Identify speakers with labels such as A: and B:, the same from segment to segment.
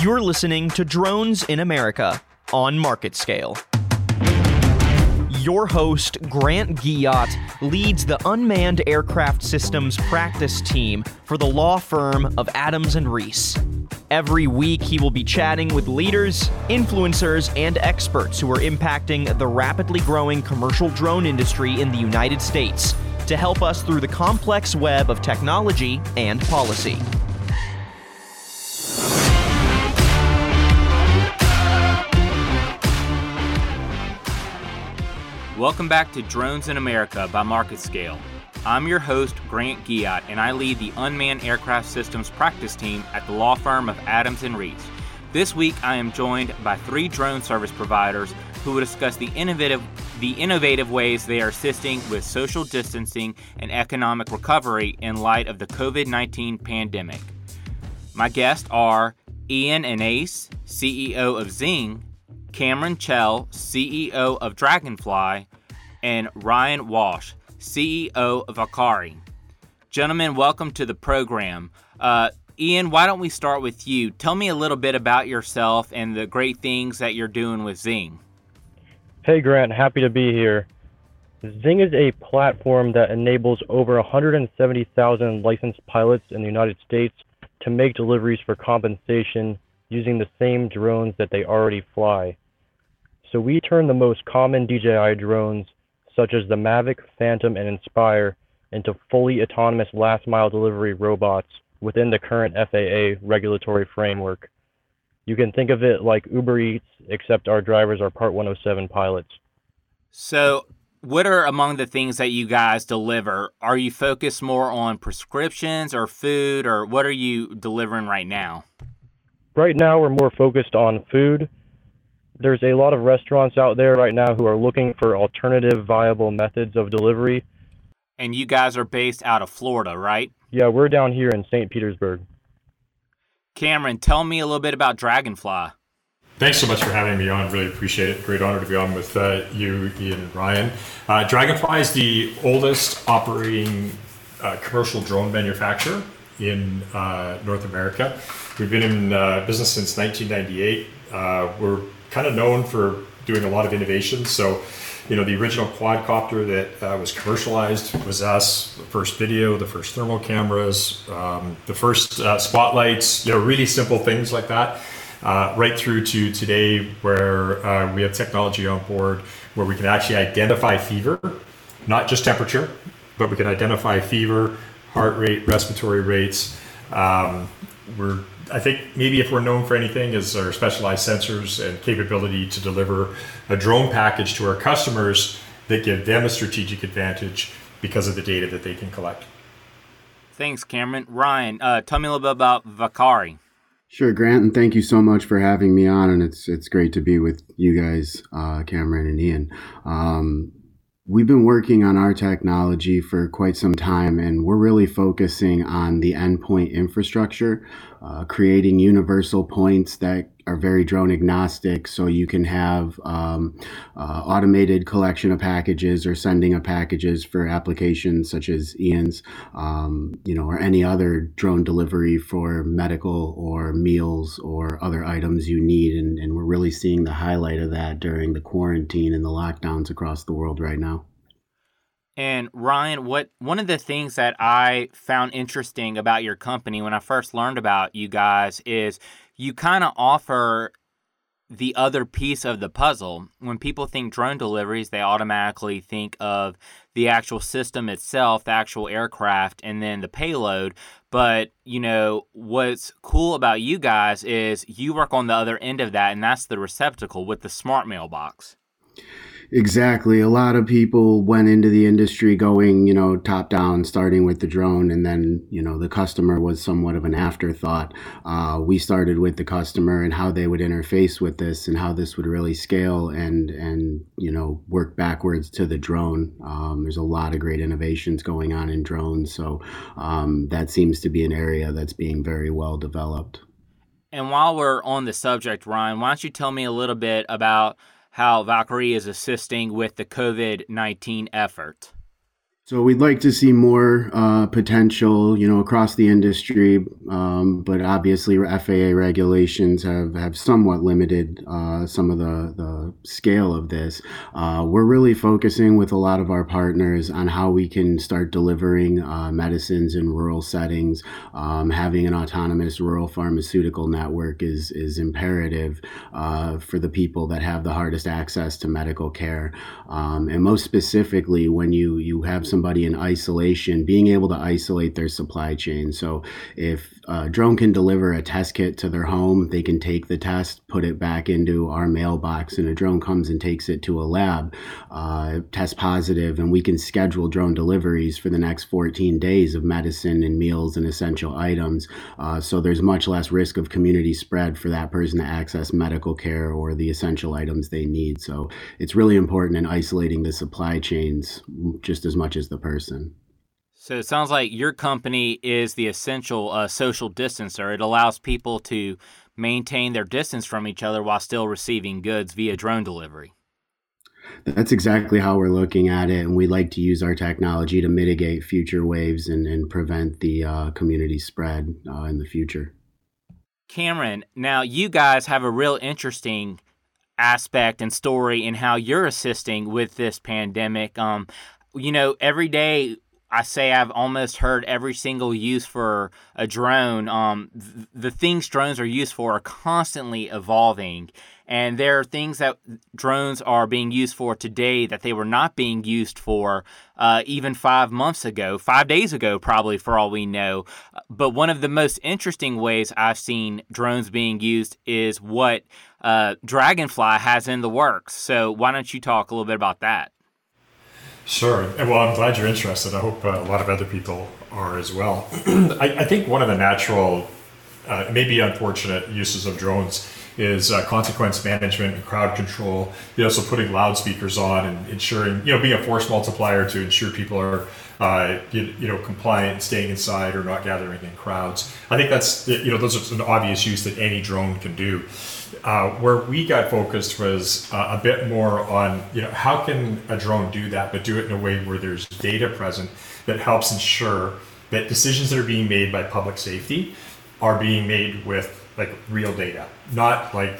A: You're listening to Drones in America on Market Scale. Your host, Grant Guillot, leads the Unmanned Aircraft Systems practice team for the law firm of Adams and Reese. Every week, he will be chatting with leaders, influencers, and experts who are impacting the rapidly growing commercial drone industry in the United States to help us through the complex web of technology and policy.
B: Welcome back to Drones in America by Market Scale. I'm your host, Grant Guillot, and I lead the Unmanned Aircraft Systems practice team at the law firm of Adams and Reese. This week, I am joined by three drone service providers who will discuss the innovative, the innovative ways they are assisting with social distancing and economic recovery in light of the COVID 19 pandemic. My guests are Ian Annase, CEO of Zing, Cameron Chell, CEO of Draganfly, and Ryan Walsh, CEO of Valqari. Gentlemen, welcome to the program. Uh, Ian, why don't we start with you? Tell me a little bit about yourself and the great things that you're doing with Zing.
C: Hey, Grant, happy to be here. Zing is a platform that enables over 170,000 licensed pilots in the United States to make deliveries for compensation using the same drones that they already fly. So we turn the most common DJI drones such as the Mavic, Phantom, and Inspire, into fully autonomous last mile delivery robots within the current FAA regulatory framework. You can think of it like Uber Eats, except our drivers are Part 107 pilots.
B: So, what are among the things that you guys deliver? Are you focused more on prescriptions or food, or what are you delivering right now?
C: Right now, we're more focused on food there's a lot of restaurants out there right now who are looking for alternative viable methods of delivery.
B: And you guys are based out of Florida, right?
C: Yeah, we're down here in St. Petersburg.
B: Cameron, tell me a little bit about Draganfly.
D: Thanks so much for having me on. Really appreciate it. Great honor to be on with uh, you, Ian, and Ryan. Uh, Draganfly is the oldest operating uh, commercial drone manufacturer in uh, North America. We've been in uh, business since 1998. Uh, we're kind of known for doing a lot of innovations. So, you know, the original quadcopter that uh, was commercialized was us. The first video, the first thermal cameras, um, the first uh, spotlights. You know, really simple things like that. Uh, right through to today, where uh, we have technology on board where we can actually identify fever, not just temperature, but we can identify fever, heart rate, respiratory rates. Um, we're I think maybe if we're known for anything is our specialized sensors and capability to deliver a drone package to our customers that give them a strategic advantage because of the data that they can collect.
B: Thanks, Cameron. Ryan, uh, tell me a little bit about Valqari.
E: Sure, Grant, and thank you so much for having me on. And it's it's great to be with you guys, uh, Cameron and Ian. Um, We've been working on our technology for quite some time, and we're really focusing on the endpoint infrastructure, uh, creating universal points that are very drone agnostic. So you can have um, uh, automated collection of packages or sending of packages for applications such as Ian's, um, you know, or any other drone delivery for medical or meals or other items you need. And, and we're really seeing the highlight of that during the quarantine and the lockdowns across the world right now.
B: And Ryan, what one of the things that I found interesting about your company when I first learned about you guys is you kind of offer the other piece of the puzzle. When people think drone deliveries, they automatically think of the actual system itself, the actual aircraft, and then the payload. But, you know, what's cool about you guys is you work on the other end of that, and that's the receptacle with the smart mailbox.
E: Exactly. A lot of people went into the industry going, you know, top down, starting with the drone, and then, you know, the customer was somewhat of an afterthought. Uh, we started with the customer and how they would interface with this and how this would really scale and, and you know, work backwards to the drone. Um, there's a lot of great innovations going on in drones. So um, that seems to be an area that's being very well developed.
B: And while we're on the subject, Ryan, why don't you tell me a little bit about how Valqari is assisting with the COVID 19 effort.
E: So we'd like to see more uh, potential, you know, across the industry, um, but obviously FAA regulations have, have somewhat limited uh, some of the, the scale of this. Uh, we're really focusing with a lot of our partners on how we can start delivering uh, medicines in rural settings. Um, having an autonomous rural pharmaceutical network is is imperative uh, for the people that have the hardest access to medical care, um, and most specifically when you you have somebody in isolation, being able to isolate their supply chain. So if a drone can deliver a test kit to their home, they can take the test, put it back into our mailbox, and a drone comes and takes it to a lab, uh, test positive, and we can schedule drone deliveries for the next 14 days of medicine and meals and essential items. Uh, so there's much less risk of community spread for that person to access medical care or the essential items they need. So it's really important in isolating the supply chains just as much as the person.
B: So it sounds like your company is the essential uh, social distancer. It allows people to maintain their distance from each other while still receiving goods via drone delivery.
E: That's exactly how we're looking at it, and we like to use our technology to mitigate future waves and, and prevent the uh, community spread uh, in the future.
B: Cameron, now you guys have a real interesting aspect and story in how you're assisting with this pandemic. Um, you know, every day I say I've almost heard every single use for a drone. Um, th- the things drones are used for are constantly evolving. And there are things that drones are being used for today that they were not being used for uh, even five months ago, five days ago, probably for all we know. But one of the most interesting ways I've seen drones being used is what uh, Draganfly has in the works. So why don't you talk a little bit about that?
D: Sure. Well, I'm glad you're interested. I hope uh, a lot of other people are as well. I, I, think one of the natural, uh, maybe unfortunate uses of drones is uh, consequence management and crowd control. You know, so putting loudspeakers on and ensuring, you know, being a force multiplier to ensure people are, uh, you, you, know, compliant, staying inside or not gathering in crowds. I think that's, you know, those are an obvious use that any drone can do. Uh, where we got focused was uh, a bit more on you know how can a drone do that, but do it in a way where there's data present that helps ensure that decisions that are being made by public safety are being made with like real data, not like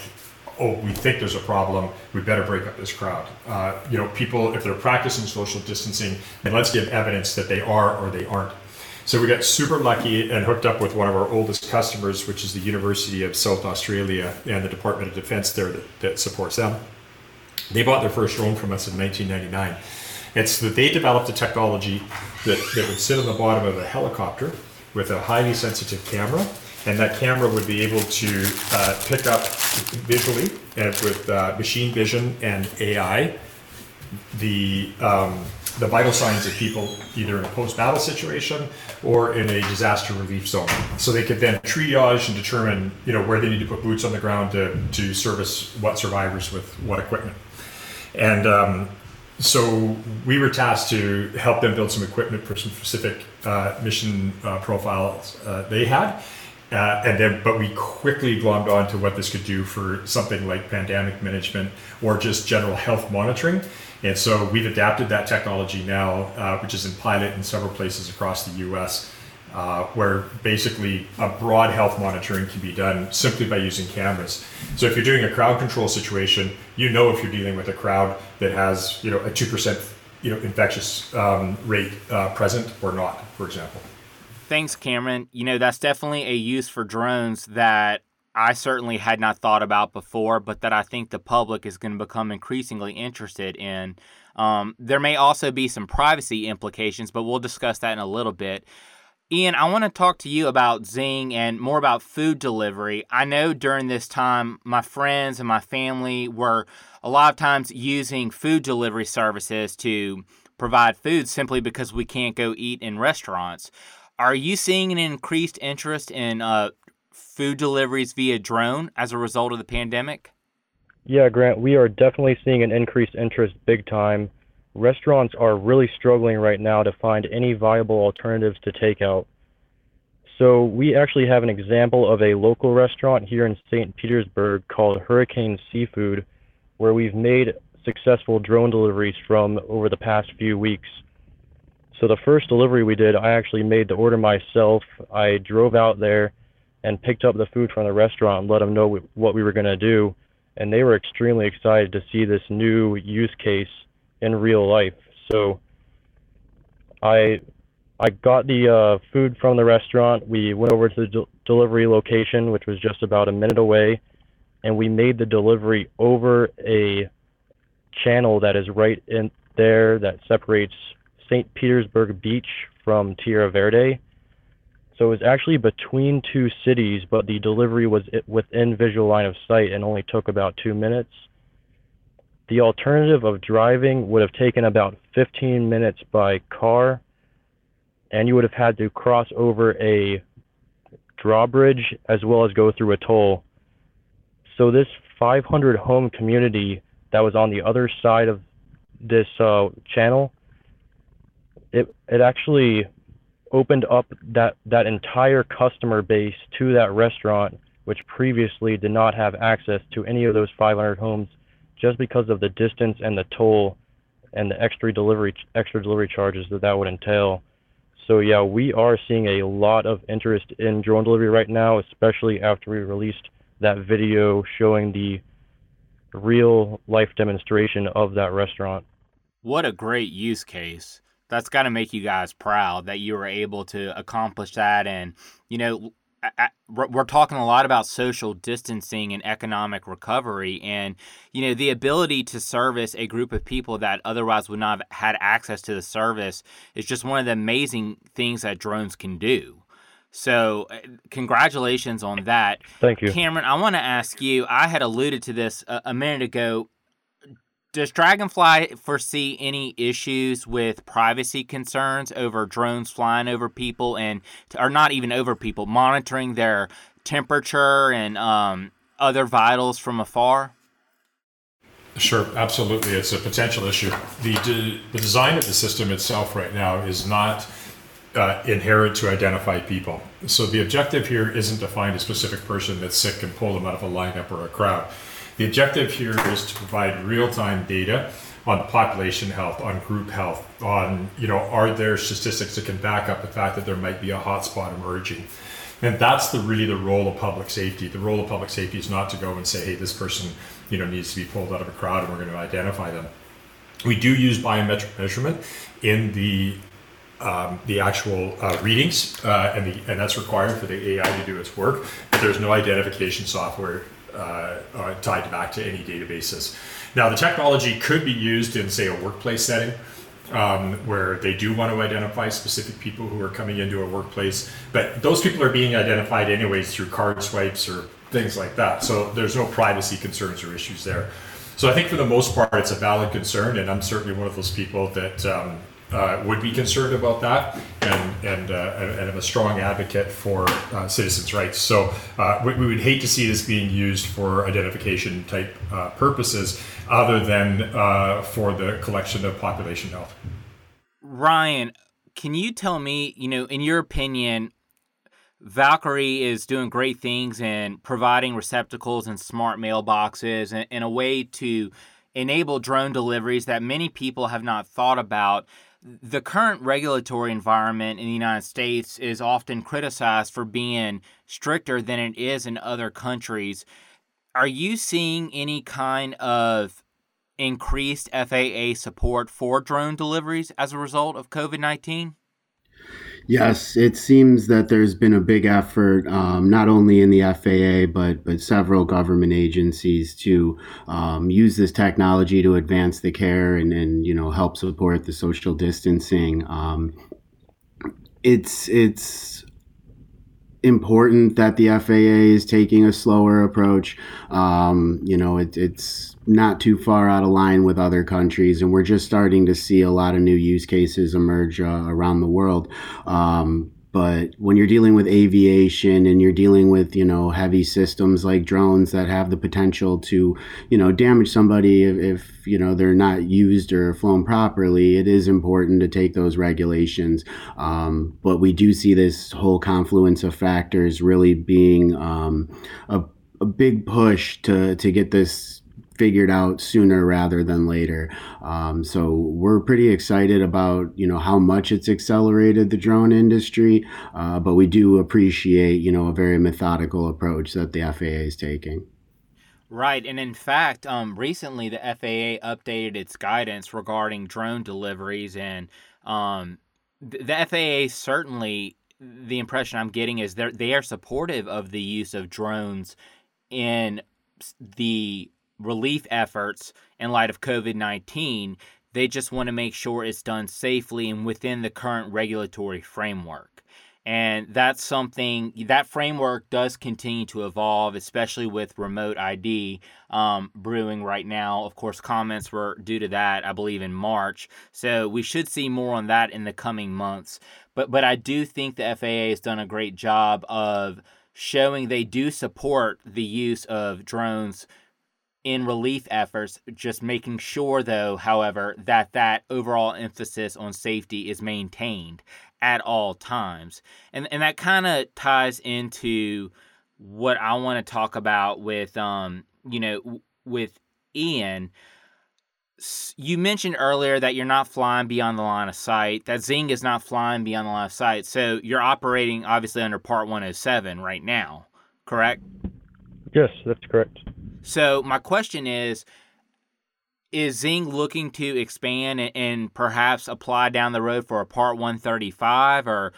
D: oh we think there's a problem, we better break up this crowd. Uh, you know, people if they're practicing social distancing, then let's give evidence that they are or they aren't so we got super lucky and hooked up with one of our oldest customers, which is the University of South Australia and the Department of Defense there that, that supports them. They bought their first drone from us in 1999. It's that they developed a technology that, that would sit on the bottom of a helicopter with a highly sensitive camera, and that camera would be able to uh, pick up visually and with uh, machine vision and AI the um, the vital signs of people either in a post-battle situation or in a disaster relief zone. So they could then triage and determine, you know, where they need to put boots on the ground to, to service what survivors with what equipment. And um, so we were tasked to help them build some equipment for some specific uh, mission uh, profiles uh, they had. Uh, and then, but we quickly glommed on to what this could do for something like pandemic management or just general health monitoring. And so we've adapted that technology now, uh, which is in pilot in several places across the US, uh, where basically a broad health monitoring can be done simply by using cameras. So if you're doing a crowd control situation, you know if you're dealing with a crowd that has you know a two percent you know infectious um, rate uh, present or not, for example.
B: Thanks, Cameron. You know that's definitely a use for drones that I certainly had not thought about before, but that I think the public is going to become increasingly interested in. Um, there may also be some privacy implications, but we'll discuss that in a little bit. Ian, I want to talk to you about Zing and more about food delivery. I know during this time, my friends and my family were a lot of times using food delivery services to provide food simply because we can't go eat in restaurants. Are you seeing an increased interest in uh, food deliveries via drone as a result of the pandemic?
C: Yeah, Grant, we are definitely seeing an increased interest big time. Restaurants are really struggling right now to find any viable alternatives to takeout. So, we actually have an example of a local restaurant here in St. Petersburg called Hurricane Seafood, where we've made successful drone deliveries from over the past few weeks. So the first delivery we did, I actually made the order myself. I drove out there and picked up the food from the restaurant and let them know what we were going to do. And they were extremely excited to see this new use case in real life. So I I got the uh, food from the restaurant. We went over to the de- delivery location, which was just about a minute away, and we made the delivery over a channel that is right in there that separates St. Petersburg Beach from Tierra Verde. So it was actually between two cities, but the delivery was within visual line of sight and only took about two minutes. The alternative of driving would have taken about 15 minutes by car, and you would have had to cross over a drawbridge as well as go through a toll. So this 500 home community that was on the other side of this uh, channel, it it actually opened up that that entire customer base to that restaurant, which previously did not have access to any of those 500 homes, just because of the distance and the toll and the extra delivery extra delivery charges that that would entail. So yeah, we are seeing a lot of interest in drone delivery right now, especially after we released that video showing the real life demonstration of that restaurant.
B: What a great use case that's got to make you guys proud that you were able to accomplish that. And, you know, we're talking a lot about social distancing and economic recovery and you know the ability to service a group of people that otherwise would not have had access to the service is just one of the amazing things that drones can do so uh, congratulations on that
C: thank you
B: cameron i want to ask you i had alluded to this a, a minute ago does Draganfly foresee any issues with privacy concerns over drones flying over people and, or not even over people, monitoring their temperature and um, other vitals from afar?
D: Sure, absolutely. It's a potential issue. The, de- the design of the system itself right now is not uh, inherent to identify people. So the objective here isn't to find a specific person that's sick and pull them out of a lineup or a crowd. The objective here is to provide real-time data on population health, on group health, on, you know, are there statistics that can back up the fact that there might be a hotspot emerging? And that's the really the role of public safety. The role of public safety is not to go and say, hey, this person, you know, needs to be pulled out of a crowd and we're going to identify them. We do use biometric measurement in the um, the actual uh, readings, uh, and, the, and that's required for the AI to do its work. But there's no identification software uh, tied back to any databases. Now, the technology could be used in, say, a workplace setting. Um, where they do want to identify specific people who are coming into a workplace, but those people are being identified anyways through card swipes or things like that. So there's no privacy concerns or issues there. So I think for the most part, it's a valid concern, and I'm certainly one of those people that um, uh, would be concerned about that, and and uh, and I'm a strong advocate for uh, citizens' rights. So uh, we, we, would hate to see this being used for identification type uh, purposes, other than uh, for the collection of population health.
B: Ryan, can you tell me, you know, in your opinion, Valqari is doing great things in providing receptacles and smart mailboxes and, in a way to enable drone deliveries that many people have not thought about the current regulatory environment in the United States is often criticized for being stricter than it is in other countries. Are you seeing any kind of increased FAA support for drone deliveries as a result of COVID 19?
E: Yes, it seems that there's been a big effort, um, not only in the FAA but but several government agencies to um, use this technology to advance the care and and you know help support the social distancing. Um, it's it's important that the FAA is taking a slower approach. Um, you know, it, it's not too far out of line with other countries, and we're just starting to see a lot of new use cases emerge uh, around the world. Um, but when you're dealing with aviation and you're dealing with you know heavy systems like drones that have the potential to you know damage somebody if, if, you know they're not used or flown properly it is important to take those regulations um, but we do see this whole confluence of factors really being um, a, a big push to to get this figured out sooner rather than later. Um, so we're pretty excited about you know how much it's accelerated the drone industry, uh, but we do appreciate you know a very methodical approach that the FAA is taking.
B: Right, and in fact, um, recently the FAA updated its guidance regarding drone deliveries, and um, the FAA certainly the impression I'm getting is they they are supportive of the use of drones in the relief efforts in light of COVID 19. They just want to make sure it's done safely and within the current regulatory framework. And that's something that framework does continue to evolve, especially with remote ID um, brewing right now. Of course, comments were due to that, I believe, in March. So we should see more on that in the coming months. But but I do think the FAA has done a great job of showing they do support the use of drones in relief efforts just making sure though however that that overall emphasis on safety is maintained at all times. And and that kind of ties into what I want to talk about with um you know with Ian you mentioned earlier that you're not flying beyond the line of sight. That Zing is not flying beyond the line of sight. So you're operating obviously under Part 107 right now, correct?
C: Yes, that's correct.
B: So my question is is Zing looking to expand and, and, perhaps apply down the road for a Part 135, or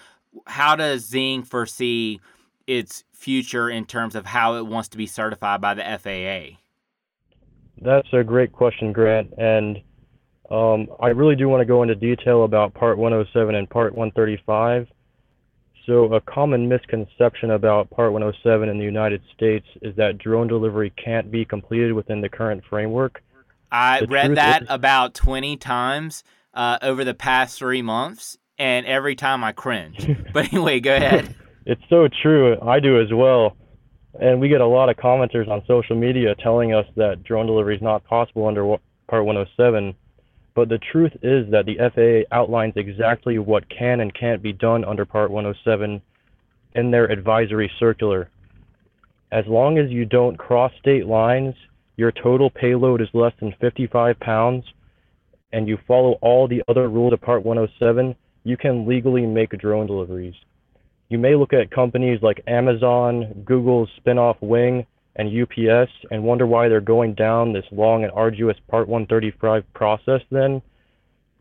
B: how does Zing foresee its future in terms of how it wants to be certified by the FAA?
C: That's a great question, Grant, and um, I really do want to go into detail about Part 107 and Part 135. So, a common misconception about Part 107 in the United States is that drone delivery can't be completed within the current framework
B: I the read that is- about 20 times uh, over the past three months, and every time I cringe. but anyway, go ahead.
C: it's so true. I do as well. And we get a lot of commenters on social media telling us that drone delivery is not possible under Part 107. But the truth is that the FAA outlines exactly what can and can't be done under Part 107 in their advisory circular. As long as you don't cross state lines your total payload is less than 55 pounds, and you follow all the other rules of Part 107, you can legally make drone deliveries. You may look at companies like Amazon, Google's spinoff Wing, and UPS and wonder why they're going down this long and arduous Part 135 process then.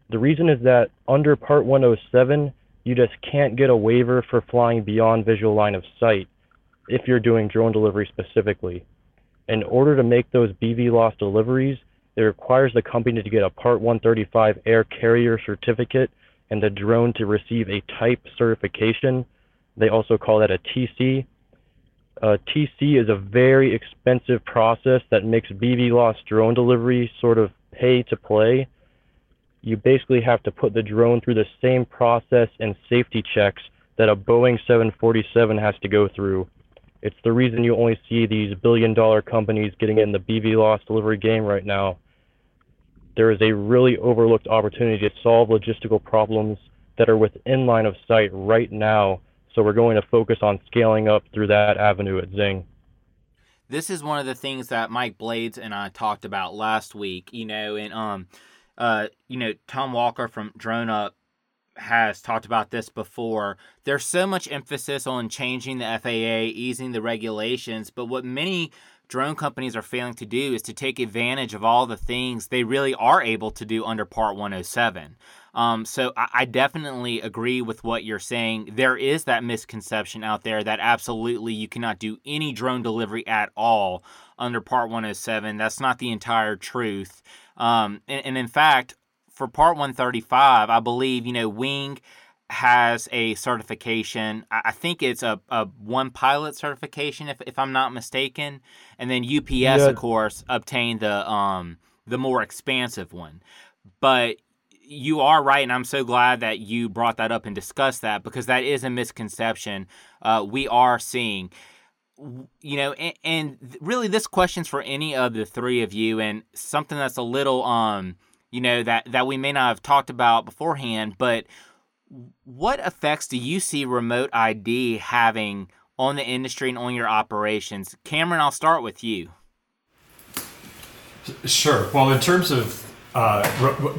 C: The reason is that under Part 107, you just can't get a waiver for flying beyond visual line of sight if you're doing drone delivery specifically. In order to make those BVLOS deliveries, it requires the company to get a Part 135 air carrier certificate and the drone to receive a type certification. They also call that a TC. Uh, a TC is a very expensive process that makes BVLOS drone delivery sort of pay to play. You basically have to put the drone through the same process and safety checks that a Boeing 747 has to go through. It's the reason you only see these billion dollar companies getting in the BVLOS delivery game right now. There is a really overlooked opportunity to solve logistical problems that are within line of sight right now. So we're going to focus on scaling up through that avenue at Zing.
B: This is one of the things that Mike Blades and I talked about last week, you know, and um uh you know, Tom Walker from DroneUp has talked about this before. There's so much emphasis on changing the FAA, easing the regulations, but what many drone companies are failing to do is to take advantage of all the things they really are able to do under Part 107. Um, so I, I, definitely agree with what you're saying. There is that misconception out there that absolutely you cannot do any drone delivery at all under Part 107. That's not the entire truth. Um, and, and in fact, for Part 135, I believe, you know, Wing has a certification. I think it's a, a one pilot certification, if, if I'm not mistaken. And then UPS, yeah. of course, obtained the um the more expansive one. But you are right, and I'm so glad that you brought that up and discussed that because that is a misconception. Uh, we are seeing, you know, and, and really this question's for any of the three of you, and something that's a little um you know that that we may not have talked about beforehand but what effects do you see remote id having on the industry and on your operations cameron i'll start with you
D: Sure. Well, in terms of uh,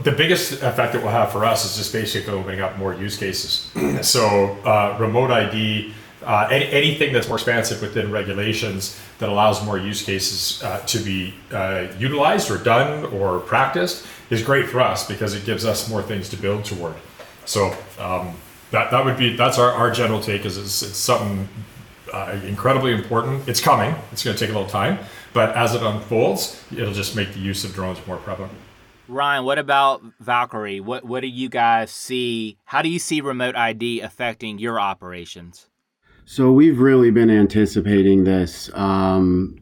D: the biggest effect that will have for us is just basically opening up more use cases. so, uh, remote ID, uh, any, anything that's more expansive within regulations that allows more use cases uh, to be uh, utilized or done or practiced is great for us because it gives us more things to build toward. So, um, that, that would be that's our, our general take is it's, it's something uh, incredibly important. It's coming. It's going to take a little time, but as it unfolds, it'll just make the use of drones more prevalent.
B: Ryan, what about Valqari? What what do you guys see? How do you see remote ID affecting your operations?
E: So we've really been anticipating this. Um,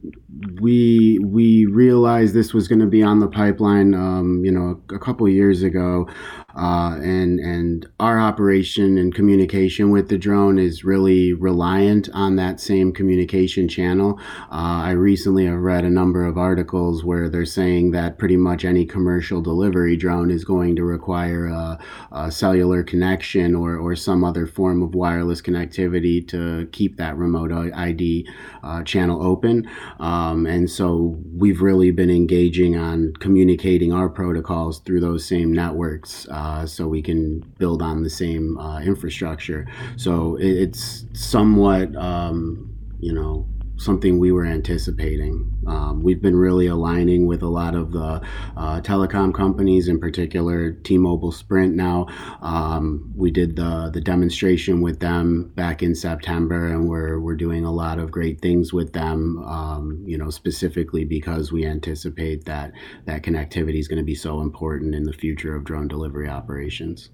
E: we we realized this was going to be on the pipeline, um, you know, a, a couple years ago, uh, and and our operation and communication with the drone is really reliant on that same communication channel. Uh, I recently have read a number of articles where they're saying that pretty much any commercial delivery drone is going to require a, a cellular connection or or some other form of wireless connectivity to keep that remote ID uh, channel open. Um, and so we've really been engaging on communicating our protocols through those same networks. Uh, uh, so we can build on the same uh, infrastructure. So it, it's somewhat, um, you know, something we were anticipating. Um, we've been really aligning with a lot of the uh, telecom companies, in particular T-Mobile, Sprint. Now, um, we did the the demonstration with them back in September, and we're we're doing a lot of great things with them. Um, you know, specifically because we anticipate that that connectivity is going to be so important in the future of drone delivery operations.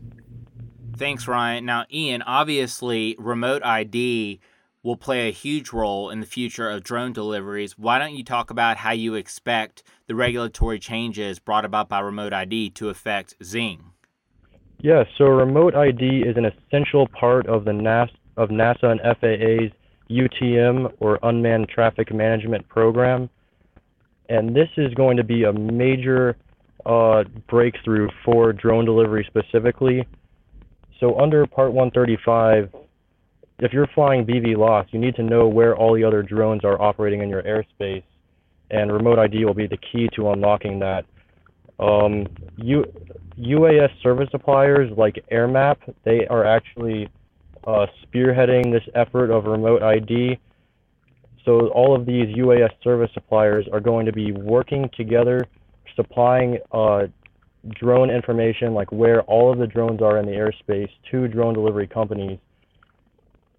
B: Thanks, Ryan. Now, Ian, obviously, remote ID will play a huge role in the future of drone deliveries. Why don't you talk about how you expect the regulatory changes brought about by remote ID to affect Zing?
C: Yeah, so remote ID is an essential part of the NAS of NASA and FAA's UTM or Unmanned Traffic Management Program, and this is going to be a major uh, breakthrough for drone delivery specifically. So under Part 135, if you're flying BVLOS, you need to know where all the other drones are operating in your airspace, and remote ID will be the key to unlocking that. Um, U, UAS service suppliers like AirMap, they are actually uh, spearheading this effort of remote ID. So all of these UAS service suppliers are going to be working together, supplying uh, drone information like where all of the drones are in the airspace to drone delivery companies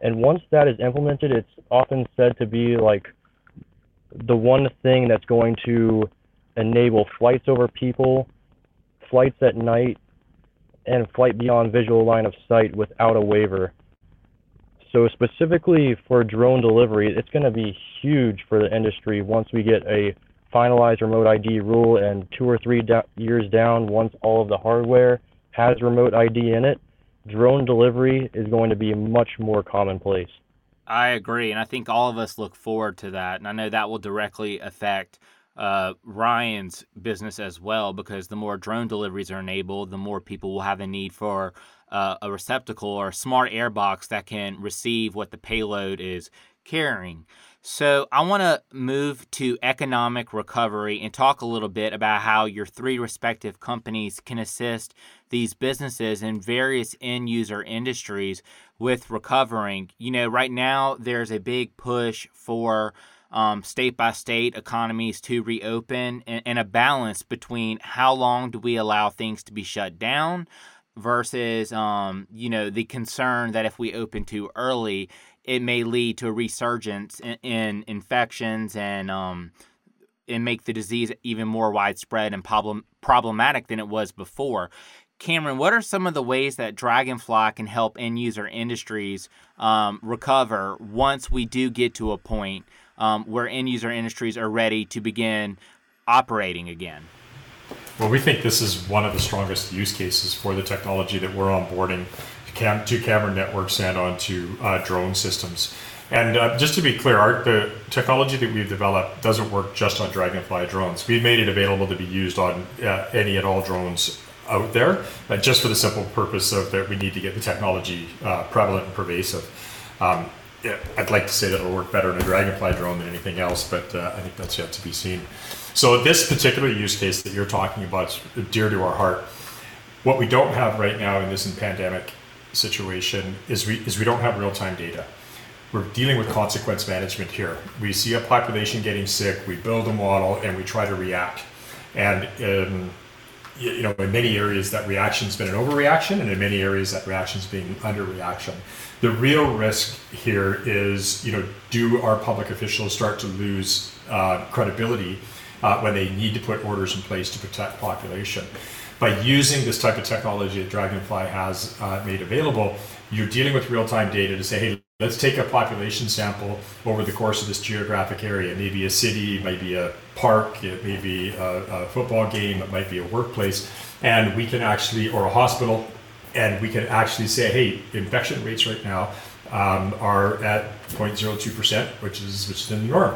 C: and once that is implemented, it's often said to be like the one thing that's going to enable flights over people, flights at night, and flight beyond visual line of sight without a waiver. So specifically for drone delivery, it's going to be huge for the industry once we get a finalized remote ID rule and two or three da- years down, once all of the hardware has remote ID in it, drone delivery is going to be much more commonplace.
B: I agree, and I think all of us look forward to that. And I know that will directly affect uh, Ryan's business as well, because the more drone deliveries are enabled, the more people will have a need for uh, a receptacle or a smart airbox that can receive what the payload is carrying. So, I want to move to economic recovery and talk a little bit about how your three respective companies can assist these businesses in various end user industries with recovering. You know, right now there's a big push for state by state economies to reopen and, and a balance between how long do we allow things to be shut down versus um, you know the concern that if we open too early it may lead to a resurgence in, in infections and um, and make the disease even more widespread and problem problematic than it was before. Cameron, what are some of the ways that Draganfly can help end user industries um, recover once we do get to a point um, where end user industries are ready to begin operating again?
D: Well, we think this is one of the strongest use cases for the technology that we're onboarding cam- to camera networks and onto uh, drone systems. And uh, just to be clear, our, the technology that we've developed doesn't work just on Draganfly drones. We've made it available to be used on uh, any and all drones out there, uh, just for the simple purpose of that we need to get the technology uh, prevalent and pervasive. Um, yeah, I'd like to say that it'll work better in a Draganfly drone than anything else, but uh, I think that's yet to be seen. So this particular use case that you're talking about is dear to our heart. What we don't have right now in this pandemic situation is we is we don't have real time data. We're dealing with consequence management here. We see a population getting sick, we build a model, and we try to react. And um, you know, in many areas that reaction's been an overreaction, and in many areas that reaction's being underreaction. The real risk here is, you know, do our public officials start to lose uh, credibility uh, when they need to put orders in place to protect population? By using this type of technology that Draganfly has uh, made available, you're dealing with real-time data to say, hey, let's take a population sample over the course of this geographic area. Maybe a city, maybe a park, it may be a, a football game, it might be a workplace, and we can actually, or a hospital, and we can actually say, hey, infection rates right now um, are at 0.02%, which is which is in the norm.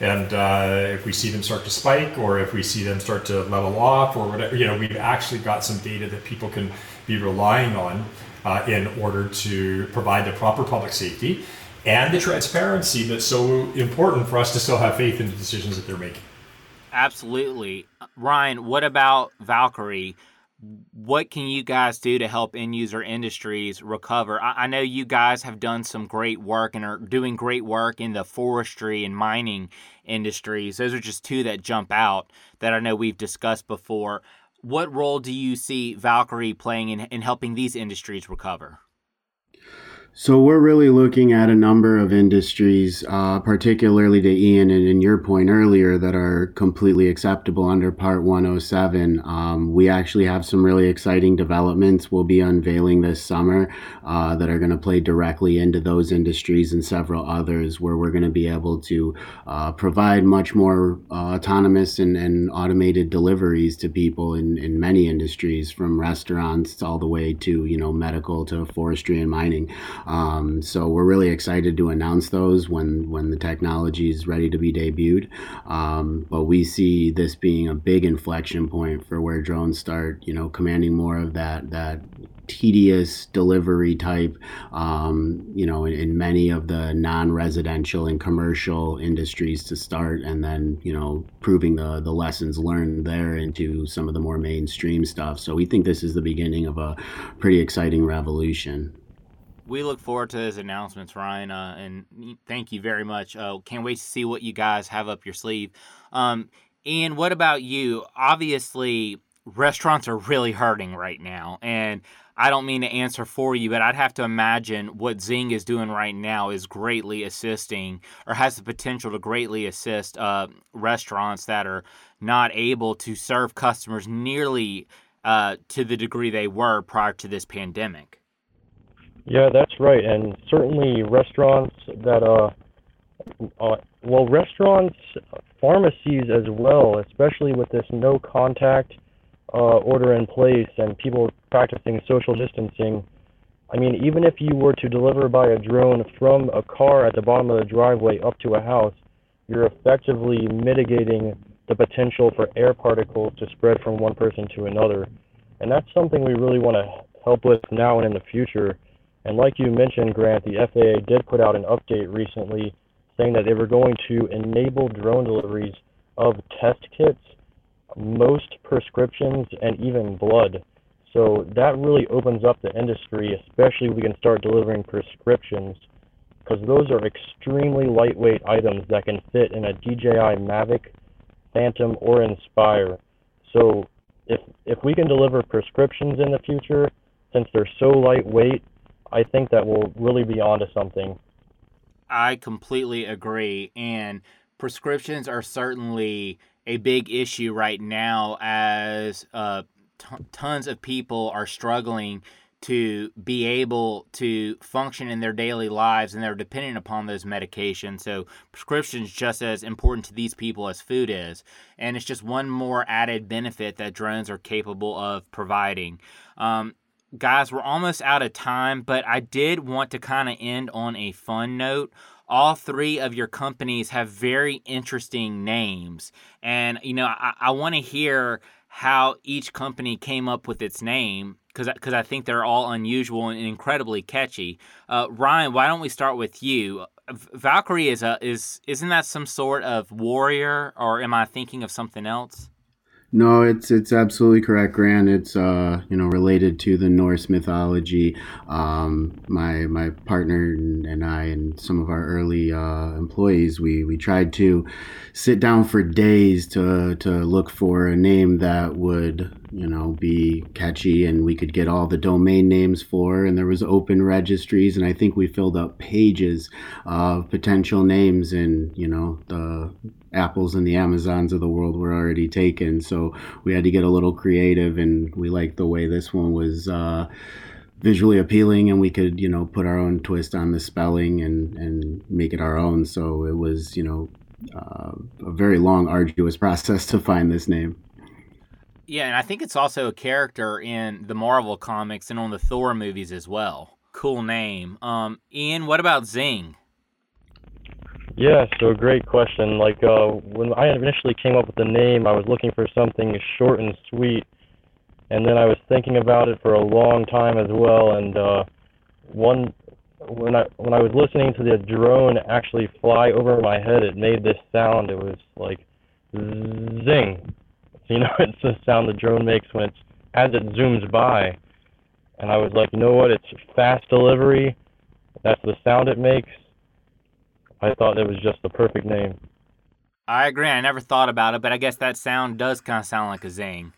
D: And uh, if we see them start to spike, or if we see them start to level off, or whatever, you know, we've actually got some data that people can be relying on uh, in order to provide the proper public safety and the transparency that's so important for us to still have faith in the decisions that they're making.
B: Absolutely. Ryan, what about Valqari? What can you guys do to help end user industries recover? I, I know you guys have done some great work and are doing great work in the forestry and mining industries. Those are just two that jump out that I know we've discussed before what role do you see Valqari playing in, in helping these industries recover?
E: So we're really looking at a number of industries, uh, particularly to Ian and in your point earlier, that are completely acceptable under Part 107. Um, we actually have some really exciting developments we'll be unveiling this summer uh, that are going to play directly into those industries and several others, where we're going to be able to uh, provide much more uh, autonomous and, and automated deliveries to people in, in many industries, from restaurants all the way to you know medical to forestry and mining. Um, so we're really excited to announce those when when the technology is ready to be debuted. Um, but we see this being a big inflection point for where drones start, you know, commanding more of that that tedious delivery type, um, you know, in, in, many of the non-residential and commercial industries to start, and then you know, proving the the lessons learned there into some of the more mainstream stuff. So we think this is the beginning of a pretty exciting revolution
B: we look forward to those announcements, Ryan, uh, and thank you very much. Uh, can't wait to see what you guys have up your sleeve. Um, and what about you? Obviously, restaurants are really hurting right now, and I don't mean to answer for you, but I'd have to imagine what Zing is doing right now is greatly assisting, or has the potential to greatly assist uh, restaurants that are not able to serve customers nearly uh, to the degree they were prior to this pandemic.
C: Yeah, that's right, and certainly restaurants that uh, uh well, restaurants, pharmacies as well, especially with this no contact uh, order in place and people practicing social distancing. I mean, even if you were to deliver by a drone from a car at the bottom of the driveway up to a house, you're effectively mitigating the potential for air particles to spread from one person to another. And that's something we really want to help with now and in the future. And like you mentioned, Grant, the FAA did put out an update recently saying that they were going to enable drone deliveries of test kits, most prescriptions, and even blood. So that really opens up the industry, especially if we can start delivering prescriptions, because those are extremely lightweight items that can fit in a DJI Mavic, Phantom, or Inspire. So if if we can deliver prescriptions in the future, since they're so lightweight I think that we'll really be onto something.
B: I completely agree. And prescriptions are certainly a big issue right now as uh, t- tons of people are struggling to be able to function in their daily lives and they're dependent upon those medications. So prescriptions just as important to these people as food is. And it's just one more added benefit that drones are capable of providing. Um, guys, we're almost out of time, but I did want to kind of end on a fun note. All three of your companies have very interesting names. And, you know, I, I want to hear how each company came up with its name. because I think they're all unusual and incredibly catchy. Uh, Ryan, why don't we start with you? Valkyrie is a is isn't that some sort of warrior, or am I thinking of something else?
E: No, it's it's absolutely correct, Grant. It's uh, you know related to the Norse mythology. Um, my my partner and I and some of our early uh, employees, we we tried to sit down for days to to look for a name that would you know be catchy and we could get all the domain names for. And there was open registries, and I think we filled up pages of potential names, and you know the apples and the amazons of the world were already taken so we had to get a little creative and we liked the way this one was uh, visually appealing and we could you know put our own twist on the spelling and and make it our own so it was you know uh, a very long arduous process to find this name
B: yeah and i think it's also a character in the marvel comics and on the thor movies as well cool name um ian what about zing
C: yeah, so great question. Like uh, when I initially came up with the name, I was looking for something short and sweet, and then I was thinking about it for a long time as well. And uh, one when I when I was listening to the drone actually fly over my head, it made this sound. It was like zing. You know, it's the sound the drone makes when it's as it zooms by. And I was like, you know what? It's fast delivery. That's the sound it makes I thought it was just the perfect name.
B: I agree. I never thought about it, but I guess that sound does kind of sound like a zing.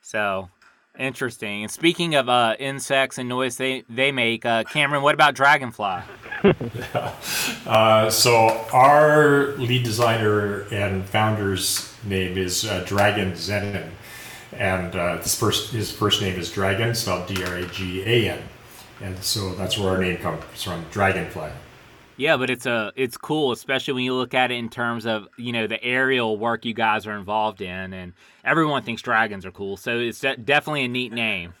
B: So interesting. And speaking of uh, insects and noise they they make, uh, Cameron, what about Draganfly?
D: uh, so our lead designer and founder's name is uh, Dragan Zenon, and uh, this first his first name is Dragan, spelled D R A G A N, and so that's where our name comes from, Draganfly.
B: Yeah, but it's a it's cool, especially when you look at it in terms of you know the aerial work you guys are involved in, and everyone thinks dragons are cool. So it's definitely a neat name.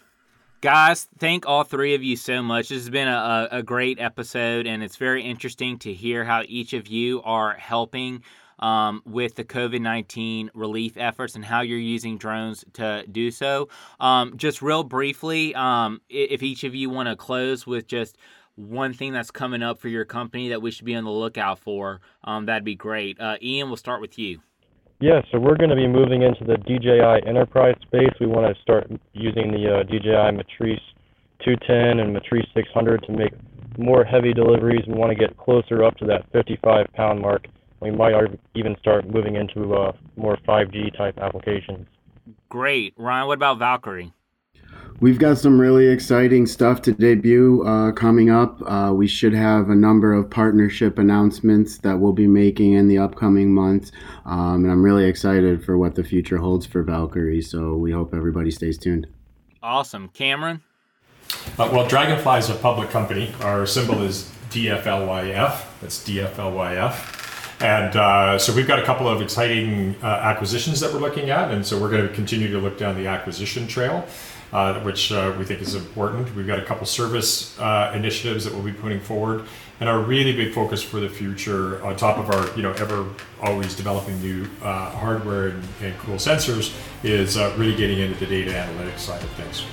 B: Guys, thank all three of you so much. This has been a, a great episode, and it's very interesting to hear how each of you are helping um, with the COVID 19 relief efforts and how you're using drones to do so. Um, just real briefly, um, if each of you want to close with just one thing that's coming up for your company that we should be on the lookout for, um, that'd be great. Uh, Ian, we'll start with you.
C: Yeah, so we're going to be moving into the DJI enterprise space. We want to start using the uh, DJI Matrice 210 and Matrice 600 to make more heavy deliveries. We want to get closer up to that 55 pound mark. We might even start moving into uh, more 5G type applications.
B: Great. Ryan, what about Valqari?
E: We've got some really exciting stuff to debut uh, coming up. Uh, we should have a number of partnership announcements that we'll be making in the upcoming months. Um, and I'm really excited for what the future holds for Valqari. So we hope everybody stays tuned.
B: Awesome. Cameron?
D: Uh, well, Draganfly is a public company. Our symbol is DFLYF. That's DFLYF. And uh, so we've got a couple of exciting uh, acquisitions that we're looking at. And so we're going to continue to look down the acquisition trail uh, which uh, we think is important. We've got a couple service uh, initiatives that we'll be putting forward, and our really big focus for the future, on top of our you know ever always developing new uh, hardware and, and, cool sensors, is uh, really getting into the data analytics side of things.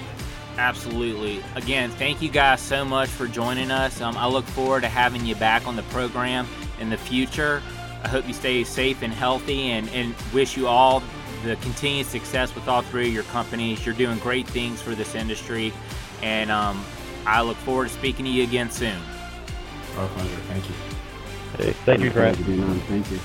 B: Absolutely. Again, thank you guys so much for joining us. Um, I look forward to having you back on the program in the future. I hope you stay safe and healthy and, and wish you all the continued success with all three of your companies. You're doing great things for this industry, and um, I look forward to speaking to you again soon.
D: Our pleasure. Thank you.
C: Hey, thank you, Grant.
E: Thank you.